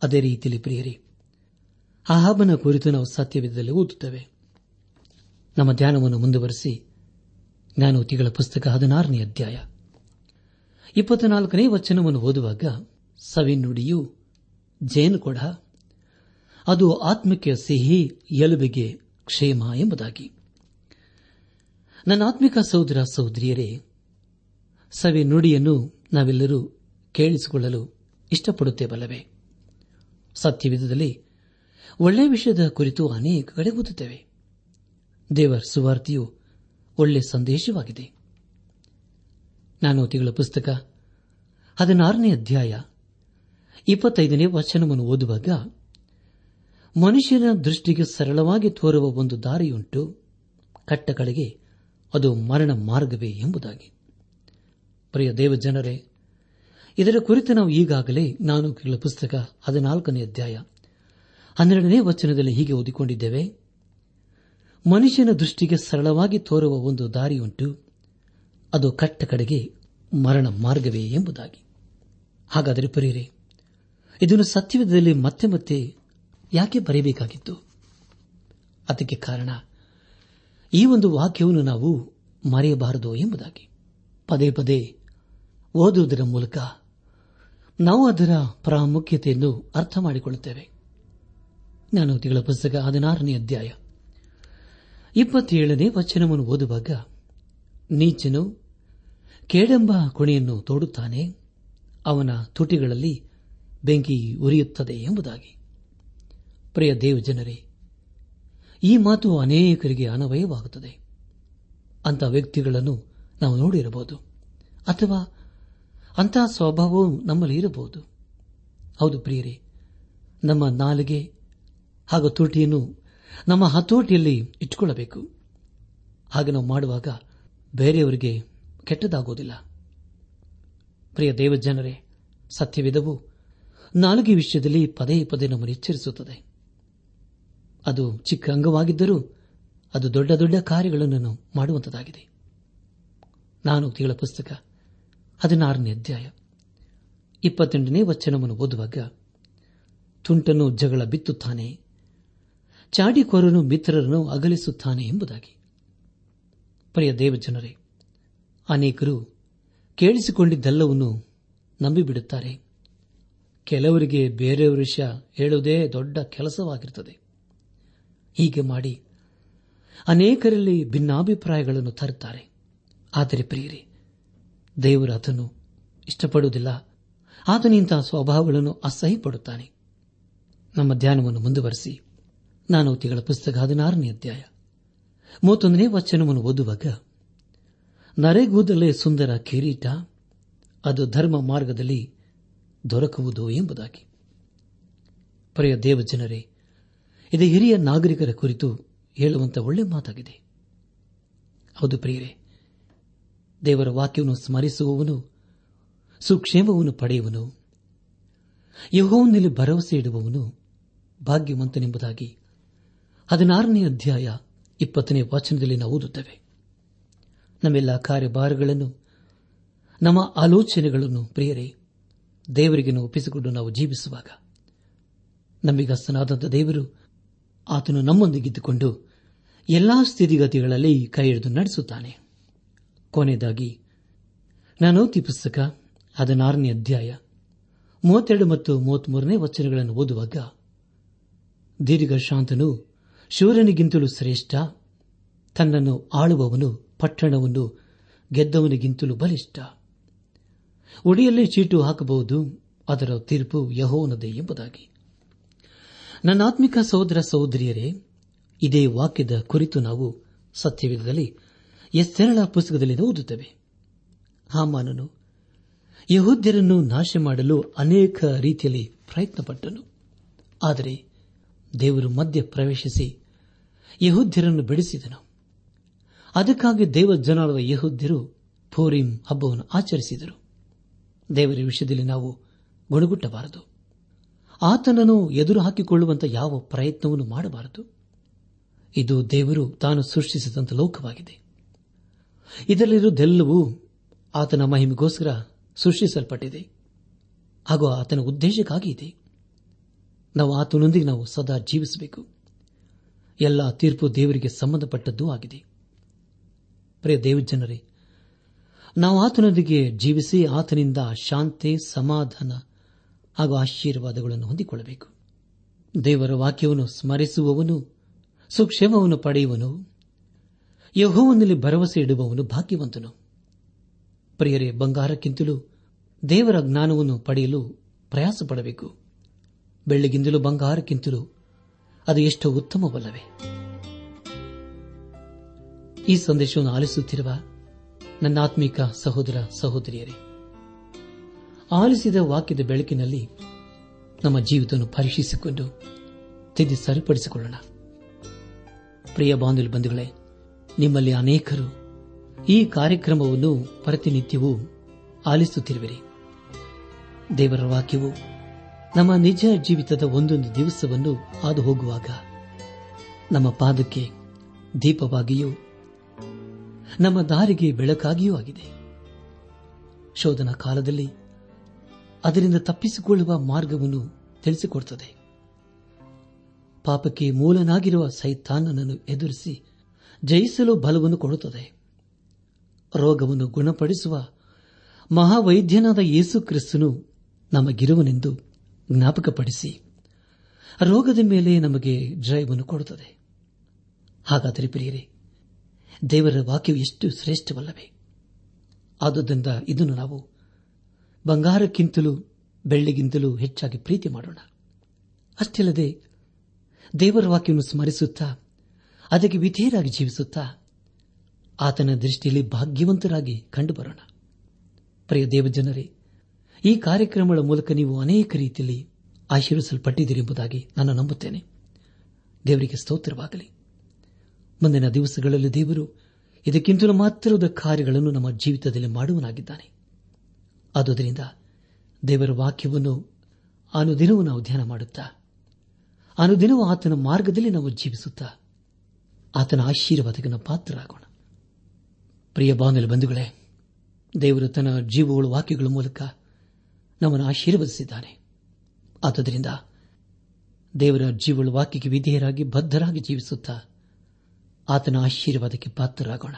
ಅದೇ ರೀತಿಯಲ್ಲಿ ಪ್ರಿಯರಿ, ಅಹಾಬನ ಕುರಿತು ನಾವು ಸತ್ಯವಿಧದಲ್ಲಿ ಓದುತ್ತೇವೆ. ನಮ್ಮ ಧ್ಯಾನವನ್ನು ಮುಂದುವರೆಸಿ ಜ್ಞಾನೋತಿಗಳ ಪುಸ್ತಕ ಹದಿನಾರನೇ ಅಧ್ಯಾಯ. ಇಪ್ಪತ್ನಾಲ್ಕನೇ ವಚನವನ್ನು ಓದುವಾಗ ಸವಿನುಡಿಯು ಜೇನು ಕೊಡ, ಅದು ಆತ್ಮಕ್ಕೆ ಸಿಹಿ, ಎಲುಬಿಗೆ ಕ್ಷೇಮ ಎಂಬುದಾಗಿ. ನನ್ನ ಆತ್ಮಿಕ ಸಹೋದರ ಸಹೋದರಿಯರೇ ಸವಿ ನುಡಿಯನ್ನು ನಾವೆಲ್ಲರೂ ಕೇಳಿಸಿಕೊಳ್ಳಲು ಇಷ್ಟಪಡುತ್ತೇವಲ್ಲವೇ? ಸತ್ಯವಿಧದಲ್ಲಿ ಒಳ್ಳೆಯ ವಿಷಯದ ಕುರಿತು ಅನೇಕ ಕಡೆ ಓದುತ್ತೇವೆ. ದೇವರ ಸುವಾರ್ತೆಯು ಒಳ್ಳೆ ಸಂದೇಶವಾಗಿದೆ. ಜ್ಞಾನೋತಿಗಳ ಪುಸ್ತಕ. ಹದಿನಾರನೇ ಅಧ್ಯಾಯ. ಇಪ್ಪತ್ತೈದನೇ ವಚನವನ್ನು ಓದುವಾಗ, ಮನುಷ್ಯನ ದೃಷ್ಟಿಗೆ ಸರಳವಾಗಿ ತೋರುವ ಒಂದು ದಾರಿಯುಂಟು ಕಟ್ಟ ಕಡೆಗೆ ಅದು ಮರಣ ಮಾರ್ಗವೇ ಎಂಬುದಾಗಿ. ಪ್ರಿಯ ದೇವಜನರೇ, ಇದರ ಕುರಿತು ನಾವು ಈಗಾಗಲೇ ನಾನು ಕೇಳ ಪುಸ್ತಕ ಹದಿನಾಲ್ಕನೇ ಅಧ್ಯಾಯ. ಹನ್ನೆರಡನೇ ವಚನದಲ್ಲಿ ಹೀಗೆ ಓದಿಕೊಂಡಿದ್ದೇವೆ, ಮನುಷ್ಯನ ದೃಷ್ಟಿಗೆ ಸರಳವಾಗಿ ತೋರುವ ಒಂದು ದಾರಿಯುಂಟು ಅದು ಕಟ್ಟ ಕಡೆಗೆ ಮರಣ ಮಾರ್ಗವೇ ಎಂಬುದಾಗಿ. ಹಾಗಾದರೆ ಪರಿಯರೆ, ಇದನ್ನು ಸತ್ಯವಿಧದಲ್ಲಿ ಮತ್ತೆ ಮತ್ತೆ ಯಾಕೆ ಬರೆಯಬೇಕಾಗಿತ್ತು? ಅದಕ್ಕೆ ಕಾರಣ, ಈ ಒಂದು ವಾಕ್ಯವನ್ನು ನಾವು ಮರೆಯಬಾರದು ಎಂಬುದಾಗಿ. ಪದೇ ಪದೇ ಓದುವುದರ ಮೂಲಕ ನಾವು ಅದರ ಪ್ರಾಮುಖ್ಯತೆಯನ್ನು ಅರ್ಥ ಮಾಡಿಕೊಳ್ಳುತ್ತೇವೆ. ಜ್ಞಾನೋತಿಗಳ ಪುಸ್ತಕ ಹದಿನಾರನೇ ಅಧ್ಯಾಯ ಇಪ್ಪತ್ತೇಳನೇ ವಚನವನ್ನು ಓದುವಾಗ, ನೀಚನು ಕೇಡೆಂಬ ಕೊಣೆಯನ್ನು ತೋಡುತ್ತಾನೆ. ಅವನ ತುಟಿಗಳಲ್ಲಿ ಬೆಂಕಿ ಉರಿಯುತ್ತದೆ ಎಂಬುದಾಗಿ. ಪ್ರಿಯ ದೇವಜನರೇ, ಈ ಮಾತು ಅನೇಕರಿಗೆ ಅನವಯವಾಗುತ್ತದೆ. ಅಂತ ವ್ಯಕ್ತಿಗಳನ್ನು ನಾವು ನೋಡಿರಬಹುದು. ಅಥವಾ ಅಂತಹ ಸ್ವಭಾವವು ನಮ್ಮಲ್ಲಿ ಇರಬಹುದು. ಹೌದು ಪ್ರಿಯರೇ, ನಮ್ಮ ನಾಲಿಗೆ ಹಾಗೂ ತುಟಿಯನ್ನು ನಮ್ಮ ಹತೋಟಿಯಲ್ಲಿ ಇಟ್ಟುಕೊಳ್ಳಬೇಕು. ಹಾಗೆ ನಾವು ಮಾಡುವಾಗ ಬೇರೆಯವರಿಗೆ ಕೆಟ್ಟದಾಗುವುದಿಲ್ಲ ಪ್ರಿಯ ದೇವಜನರೇ, ಸತ್ಯವಿದವು ನಾಲ್ಗೆ ವಿಷಯದಲ್ಲಿ ಪದೇ ಪದೇ ನಮ್ಮನ್ನು ಎಚ್ಚರಿಸುತ್ತದೆ. ಅದು ಚಿಕ್ಕ ಅಂಗವಾಗಿದ್ದರೂ ಅದು ದೊಡ್ಡ ದೊಡ್ಡ ಕಾರ್ಯಗಳನ್ನು ಮಾಡುವಂತದಾಗಿದೆ ನಾನು ತಿಳ ಪುಸ್ತಕ, ಹದಿನಾರನೇ ಅಧ್ಯಾಯ, ಇಪ್ಪತ್ತೆಂಟನೇ ವಚನವನ್ನು ಓದುವಾಗ, ತುಂಟನು ಜಗಳ ಬಿತ್ತುತ್ತಾನೆ, ಚಾಡಿಕೋರನು ಮಿತ್ರರನ್ನು ಅಗಲಿಸುತ್ತಾನೆ ಎಂಬುದಾಗಿ. ಪ್ರಿಯ ದೇವಜನರೇ ಅನೇಕರು ಕೇಳಿಸಿಕೊಂಡಿದ್ದೆಲ್ಲವನ್ನೂ ನಂಬಿಬಿಡುತ್ತಾರೆ. ಕೆಲವರಿಗೆ ಬೇರೆಯವರ ವಿಷಯ ಹೇಳುವುದೇ ದೊಡ್ಡ ಕೆಲಸವಾಗಿರುತ್ತದೆ. ಹೀಗೆ ಮಾಡಿ ಅನೇಕರಲ್ಲಿ ಭಿನ್ನಾಭಿಪ್ರಾಯಗಳನ್ನು ತರುತ್ತಾರೆ. ಆದರೆ ಪ್ರಿಯರಿ, ದೇವರು ಅದನ್ನು ಇಷ್ಟಪಡುವುದಿಲ್ಲ. ಆತನಿಂತಹ ಸ್ವಭಾವಗಳನ್ನು ಅಸಹ್ಯಪಡುತ್ತಾನೆ. ನಮ್ಮ ಧ್ಯಾನವನ್ನು ಮುಂದುವರೆಸಿ. ನಾನೋತಿಗಳ ಪುಸ್ತಕ ಹದಿನಾರನೇ ಅಧ್ಯಾಯ. ಮೂವತ್ತೊಂದನೇ ವಚನವನ್ನು ಓದುವಾಗ ನರೆಗೂದಲೇ ಸುಂದರ ಕಿರೀಟ, ಅದು ಧರ್ಮ ಮಾರ್ಗದಲ್ಲಿ ದೊರಕುವುದು ಎಂಬುದಾಗಿ. ಪ್ರಿಯ ದೇವಜನರೇ, ಇದು ಹಿರಿಯ ನಾಗರಿಕರ ಕುರಿತು ಹೇಳುವಂತ ಒಳ್ಳೆ ಮಾತಾಗಿದೆ. ಹೌದು ಪ್ರಿಯರೇ, ದೇವರ ವಾಕ್ಯವನ್ನು ಸ್ಮರಿಸುವವನು, ಸುಕ್ಷೇಮವನ್ನು ಪಡೆಯುವನು, ಯಹೋವನಲ್ಲಿ ಭರವಸೆ ಇಡುವವನು ಭಾಗ್ಯವಂತನೆಂಬುದಾಗಿ ಹದಿನಾರನೇ ಅಧ್ಯಾಯ ಇಪ್ಪತ್ತನೇ ವಾಚನದಲ್ಲಿ ನಾವು ಓದುತ್ತೇವೆ. ನಮ್ಮೆಲ್ಲ ಕಾರ್ಯಭಾರಗಳನ್ನು, ನಮ್ಮ ಆಲೋಚನೆಗಳನ್ನು ಪ್ರಿಯರೇ, ದೇವರಿಗೆ ಒಪ್ಪಿಸಿಕೊಂಡು ನಾವು ಜೀವಿಸುವಾಗ, ನಂಬಿಗಸ್ತನಾದಂಥ ದೇವರು ಆತನು ನಮ್ಮೊಂದಿಗಿದ್ದುಕೊಂಡು ಎಲ್ಲಾ ಸ್ಥಿತಿಗತಿಗಳಲ್ಲಿ ಕೈ ಹಿಡಿದು ನಡೆಸುತ್ತಾನೆ. ಕೊನೆಯದಾಗಿ ನಾನೋತಿ ಪುಸ್ತಕ ಹದಿನಾರನೇ ಅಧ್ಯಾಯ ಮೂವತ್ತೆರಡು ಮತ್ತು ಮೂವತ್ಮೂರನೇ ವಚನಗಳನ್ನು ಓದುವಾಗ ದೀರ್ಘ ಶಾಂತನು ಶೂರನಿಗಿಂತಲೂ ಶ್ರೇಷ್ಠ, ತನ್ನನ್ನು ಆಳುವವನು ಪಟ್ಟಣವನ್ನು ಗೆದ್ದವನಿಗಿಂತಲೂ ಬಲಿಷ್ಠ. ಉಡಿಯಲ್ಲೇ ಚೀಟು ಹಾಕಬಹುದು, ಅದರ ತೀರ್ಪು ಯಹೋನದೇ ಎಂಬುದಾಗಿ. ನನ್ನಾತ್ಮಿಕ ಸಹೋದರ ಸಹೋದರಿಯರೇ, ಇದೇ ವಾಕ್ಯದ ಕುರಿತು ನಾವು ಸತ್ಯವಿಧದಲ್ಲಿ ಎಸ್ತೆರಳ ಪುಸ್ತಕದಲ್ಲಿ ಓದುತ್ತೇವೆ. ಹಾಮಾನನು ಯಹೂದ್ಯರನ್ನು ನಾಶ ಮಾಡಲು ಅನೇಕ ರೀತಿಯಲ್ಲಿ ಪ್ರಯತ್ನಪಟ್ಟನು. ಆದರೆ ದೇವರು ಮಧ್ಯ ಪ್ರವೇಶಿಸಿ ಯಹೂದ್ಯರನ್ನು ಬಿಡಿಸಿದನು. ಅದಕ್ಕಾಗಿ ದೇವ ಜನರಾದ ಯಹೂದ್ಯರು ಫೋರಿಂ ಹಬ್ಬವನ್ನು ಆಚರಿಸಿದರು. ದೇವರ ವಿಷಯದಲ್ಲಿ ನಾವು ಗುಣಗುಟ್ಟಬಾರದು. ಆತನನ್ನು ಎದುರು ಹಾಕಿಕೊಳ್ಳುವಂಥ ಯಾವ ಪ್ರಯತ್ನವನ್ನು ಮಾಡಬಾರದು. ಇದು ದೇವರು ತಾನು ಸೃಷ್ಟಿಸಿದಂಥ ಲೋಕವಾಗಿದೆ. ಇದರಲ್ಲಿರುವುದೆಲ್ಲವೂ ಆತನ ಮಹಿಮೆಗೋಸ್ಕರ ಸೃಷ್ಟಿಸಲ್ಪಟ್ಟಿದೆ. ಹಾಗೂ ಆತನ ಉದ್ದೇಶಕ್ಕಾಗಿ ಇದೆ. ನಾವು ಆತನೊಂದಿಗೆ ನಾವು ಸದಾ ಜೀವಿಸಬೇಕು. ಎಲ್ಲ ತೀರ್ಪು ದೇವರಿಗೆ ಸಂಬಂಧಪಟ್ಟದ್ದೂ ಆಗಿದೆ. ಪ್ರಿಯ ದೇವಜನರೇ ನಾವು ಆತನೊಂದಿಗೆ ಜೀವಿಸಿ ಆತನಿಂದ ಶಾಂತಿ, ಸಮಾಧಾನ ಹಾಗೂ ಆಶೀರ್ವಾದಗಳನ್ನು ಹೊಂದಿಕೊಳ್ಳಬೇಕು. ದೇವರ ವಾಕ್ಯವನ್ನು ಸ್ಮರಿಸುವವನು, ಸುಕ್ಷೇಮವನ್ನು ಪಡೆಯುವನು, ಯಹೋವನಲ್ಲಿ ಭರವಸೆ ಇಡುವವನು ಭಾಗ್ಯವಂತನು. ಪ್ರಿಯರೇ, ಬಂಗಾರಕ್ಕಿಂತಲೂ ದೇವರ ಜ್ಞಾನವನ್ನು ಪಡೆಯಲು ಪ್ರಯಾಸ ಪಡಬೇಕು ಬೆಳ್ಳಿಗಿಂತಲೂ ಬಂಗಾರಕ್ಕಿಂತಲೂ ಅದು ಎಷ್ಟು ಉತ್ತಮವಲ್ಲವೇ? ಈ ಸಂದೇಶವನ್ನು ಆಲಿಸುತ್ತಿರುವ ನನ್ನ ಆತ್ಮಿಕ ಸಹೋದರ ಸಹೋದರಿಯರೇ, ಆಲಿಸಿದ ವಾಕ್ಯದ ಬೆಳಕಿನಲ್ಲಿ ನಮ್ಮ ಜೀವಿತವನ್ನು ಪರೀಕ್ಷಿಸಿಕೊಂಡು ತಿದ್ದು ಸರಿಪಡಿಸಿಕೊಳ್ಳೋಣ. ಪ್ರಿಯ ಬಾಂಧವ್ಯ ಬಂಧುಗಳೇ, ನಿಮ್ಮಲ್ಲಿ ಅನೇಕರು ಈ ಕಾರ್ಯಕ್ರಮವನ್ನು ಪ್ರತಿನಿತ್ಯವೂ ಆಲಿಸುತ್ತಿರುವಿರಿ. ದೇವರ ವಾಕ್ಯವು ನಮ್ಮ ನಿಜ ಜೀವಿತದ ಒಂದೊಂದು ದಿವಸವನ್ನು ಹಾದು ಹೋಗುವಾಗ ನಮ್ಮ ಪಾದಕ್ಕೆ ದೀಪವಾಗಿಯೂ ನಮ್ಮ ದಾರಿಗೆ ಬೆಳಕಾಗಿಯೂ ಆಗಿದೆ. ಶೋಧನಾ ಕಾಲದಲ್ಲಿ ಅದರಿಂದ ತಪ್ಪಿಸಿಕೊಳ್ಳುವ ಮಾರ್ಗವನ್ನು ತಿಳಿಸಿಕೊಡುತ್ತದೆ. ಪಾಪಕ್ಕೆ ಮೂಲನಾಗಿರುವ ಸೈತಾನನನ್ನು ಎದುರಿಸಿ ಜಯಿಸಲು ಬಲವನ್ನು ಕೊಡುತ್ತದೆ. ರೋಗವನ್ನು ಗುಣಪಡಿಸುವ ಮಹಾವೈದ್ಯನಾದ ಯೇಸು ಕ್ರಿಸ್ತನು ನಮಗಿರುವನೆಂದು ಜ್ಞಾಪಕಪಡಿಸಿ ರೋಗದ ಮೇಲೆ ನಮಗೆ ಜಯವನ್ನು ಕೊಡುತ್ತದೆ. ಹಾಗಾದರೆ ಪ್ರಿಯರೇ ದೇವರ ವಾಕ್ಯವು ಎಷ್ಟು ಶ್ರೇಷ್ಠವಲ್ಲವೇ? ಆದುದರಿಂದ ಇದನ್ನು ನಾವು ಬಂಗಾರಕ್ಕಿಂತಲೂ ಬೆಳ್ಳಿಗಿಂತಲೂ ಹೆಚ್ಚಾಗಿ ಪ್ರೀತಿ ಮಾಡೋಣ. ಅಷ್ಟಲ್ಲದೆ ದೇವರ ವಾಕ್ಯವನ್ನು ಸ್ಮರಿಸುತ್ತಾ ಅದಕ್ಕೆ ವಿಧೇಯರಾಗಿ ಜೀವಿಸುತ್ತಾ ಆತನ ದೃಷ್ಟಿಯಲ್ಲಿ ಭಾಗ್ಯವಂತರಾಗಿ ಕಂಡುಬರೋಣ. ಪ್ರಿಯ ದೇವಜನರೇ, ಈ ಕಾರ್ಯಕ್ರಮಗಳ ಮೂಲಕ ನೀವು ಅನೇಕ ರೀತಿಯಲ್ಲಿ ಆಶೀರ್ವಿಸಲ್ಪಟ್ಟಿದ್ದೀರಿ ಎಂಬುದಾಗಿ ನಾನು ನಂಬುತ್ತೇನೆ. ದೇವರಿಗೆ ಸ್ತೋತ್ರವಾಗಲಿ. ಮುಂದಿನ ದಿವಸಗಳಲ್ಲಿ ದೇವರು ಇದಕ್ಕಿಂತಲೂ ಮಾತ್ರದ ಕಾರ್ಯಗಳನ್ನು ನಮ್ಮ ಜೀವಿತದಲ್ಲಿ ಮಾಡುವನಾಗಿದ್ದಾನೆ. ಆದುದರಿಂದ ದೇವರ ವಾಕ್ಯವನ್ನು ಅನುದಿನವೂ ನಾವು ಧ್ಯಾನ ಮಾಡುತ್ತಾ, ಅನುದಿನವೂ ಆತನ ಮಾರ್ಗದಲ್ಲಿ ನಾವು ಜೀವಿಸುತ್ತಾ, ಆತನ ಆಶೀರ್ವಾದಕ್ಕೆ ಪಾತ್ರರಾಗೋಣ. ಪ್ರಿಯ ಬಾಂಧವ ಬಂಧುಗಳೇ, ದೇವರು ತನ್ನ ಜೀವಗಳು ವಾಕ್ಯಗಳ ಮೂಲಕ ನಮ್ಮನ್ನು ಆಶೀರ್ವದಿಸಿದ್ದಾನೆ. ಆದುದರಿಂದ ದೇವರ ಜೀವಳ ವಾಕ್ಯಕ್ಕೆ ವಿಧೇಯರಾಗಿ ಬದ್ಧರಾಗಿ ಜೀವಿಸುತ್ತಾ ಆತನ ಆಶೀರ್ವಾದಕ್ಕೆ ಪಾತ್ರರಾಗೋಣ.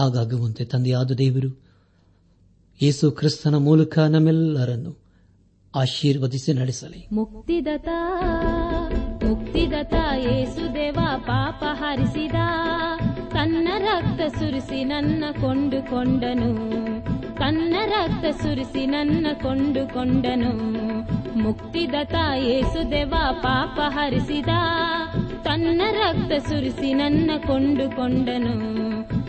ಆಗಾಗುವಂತೆ ತಂದೆಯಾದ ದೇವರು, ಯೇಸು ಕ್ರಿಸ್ತನ ಮೂಲಕ ನಮ್ಮೆಲ್ಲರನ್ನು ಆಶೀರ್ವದಿಸಿ ನಡೆಸಲಿ. ಮುಕ್ತಿದತ ಮುಕ್ತಿದತ ಯೇಸುದೇವ ಪಾಪ ಹರಿಸಿದ, ತನ್ನ ರಕ್ತ ಸುರಿಸಿ ನನ್ನ ಕೊಂಡುಕೊಂಡನು, ತನ್ನ ರಕ್ತ ಸುರಿಸಿ ನನ್ನ ಕೊಂಡುಕೊಂಡನು. ಮುಕ್ತಿದತ ಯೇಸುದೇವ ಪಾಪ ಹರಿಸಿದ ರಕ್ತ ಸುರಿಸಿ ನನ್ನ ಕೊಂಡುಕೊಂಡನು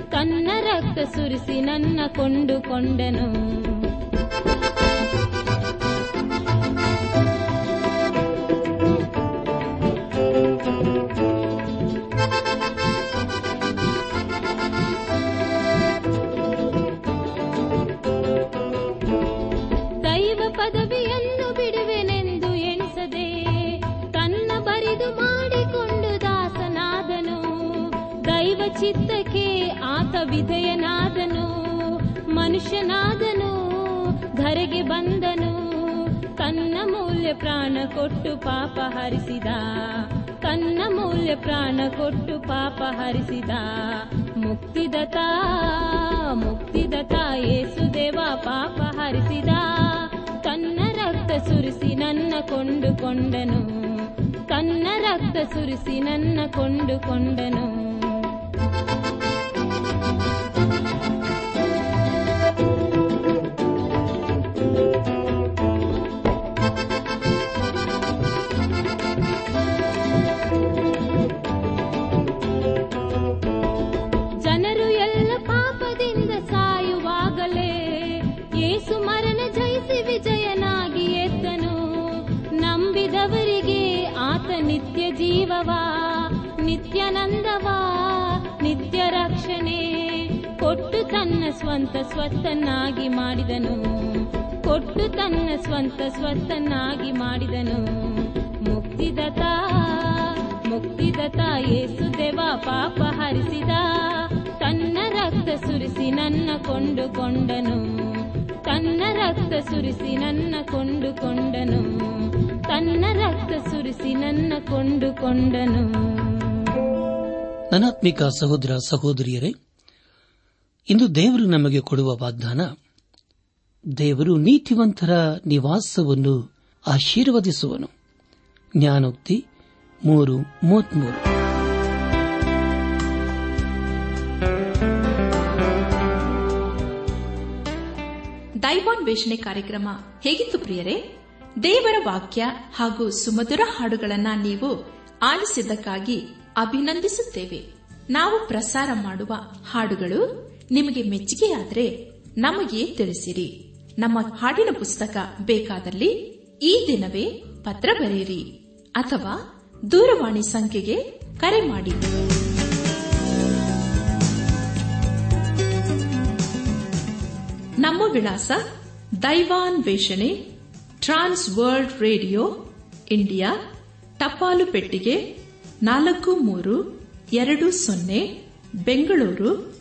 ತನ್ನ ರಕ್ತ ಸುರಿಸಿ ನನ್ನ ಕೊಂಡುಕೊಂಡನು ವಿಧೇಯನಾದನು, ಮನುಷ್ಯನಾದನು, ಧರೆಗೆ ಬಂದನು, ತನ್ನ ಮೌಲ್ಯ ಪ್ರಾಣ ಕೊಟ್ಟು ಪಾಪ ಹರಿಸಿದ, ತನ್ನ ಮೌಲ್ಯ ಪ್ರಾಣ ಕೊಟ್ಟು ಪಾಪ ಹರಿಸಿದ. ಮುಕ್ತಿದತ ಮುಕ್ತಿದತ ಯೇಸುದೇವ ಪಾಪ ಹರಿಸಿದ, ತನ್ನ ರಕ್ತ ಸುರಿಸಿ ನನ್ನ ಕೊಂಡುಕೊಂಡನು, ತನ್ನ ರಕ್ತ ಸುರಿಸಿ ನನ್ನ ಕೊಂಡುಕೊಂಡನು. ತನ್ನ ಸ್ವಂತ ಸ್ವತ್ತನ್ನಾಗಿ ಮಾಡಿದನು. ಕೊಟ್ಟು ತನ್ನ ಸ್ವಂತ ಸ್ವತ್ತನ್ನಾಗಿ ಮಾಡಿದನು. ಮುಕ್ತಿದತ ಮುಕ್ತಿದತ ಯೇಸುದೇವ ಪಾಪ ಹರಿಸಿದ. ತನ್ನ ರಕ್ತ ಸುರಿಸಿ ನನ್ನ ಕೊಂಡುಕೊಂಡನು ತನ್ನ ರಕ್ತ ಸುರಿಸಿ ನನ್ನ ಕೊಂಡುಕೊಂಡನು ತನ್ನ ರಕ್ತ ಸುರಿಸಿ ನನ್ನ ಕೊಂಡುಕೊಂಡನು ನನಾತ್ಮಿಕ ಸಹೋದರ ಸಹೋದರಿಯರೇ ಇಂದು ದೇವರು ನಮಗೆ ಕೊಡುವ ವಾಗ್ದಾನ, ದೇವರು ನೀತಿವಂತರ ನಿವಾಸವನ್ನು ಆಶೀರ್ವದಿಸುವನು. ಜ್ಞಾನೋಕ್ತಿ ಮೂರು, ಮೂವತ್ಮೂರು. ದೈವಾನ್ವೇಷಣೆ ಕಾರ್ಯಕ್ರಮ ಹೇಗಿತ್ತು ಪ್ರಿಯರೇ? ದೇವರ ವಾಕ್ಯ ಹಾಗೂ ಸುಮಧುರ ಹಾಡುಗಳನ್ನ ನೀವು ಆಲಿಸಿದ್ದಕ್ಕಾಗಿ ಅಭಿನಂದಿಸುತ್ತೇವೆ. ನಾವು ಪ್ರಸಾರ ಮಾಡುವ ಹಾಡುಗಳು ನಿಮಗೆ ಮೆಚ್ಚುಗೆಯಾದರೆ ನಮಗೆ ತಿಳಿಸಿರಿ. ನಮ್ಮ ಹಾಡಿನ ಪುಸ್ತಕ ಬೇಕಾದಲ್ಲಿ ಈ ದಿನವೇ ಪತ್ರ ಬರೆಯಿರಿ ಅಥವಾ ದೂರವಾಣಿ ಸಂಖ್ಯೆಗೆ ಕರೆ ಮಾಡಿ. ನಮ್ಮ ವಿಳಾಸ ದೈವಾನ್ ವೇಷಣೆ ಟ್ರಾನ್ಸ್ ವರ್ಲ್ಡ್ ರೇಡಿಯೋ, ಇಂಡಿಯಾ, ಟಪಾಲು ಪೆಟ್ಟಿಗೆ ನಾಲ್ಕು ಮೂರು ಎರಡು ಸೊನ್ನೆ, Bengaluru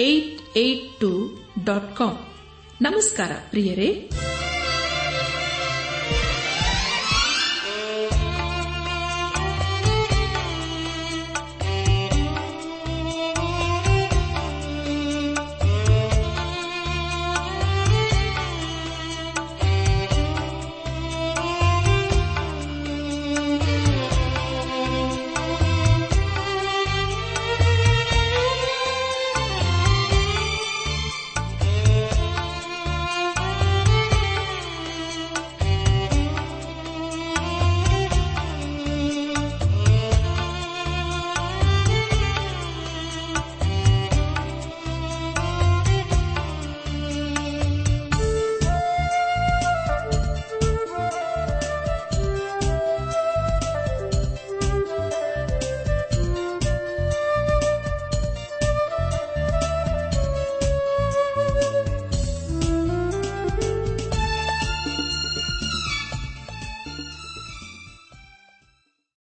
eight eight two dot com ನಮಸ್ಕಾರ ಪ್ರಿಯರೇ.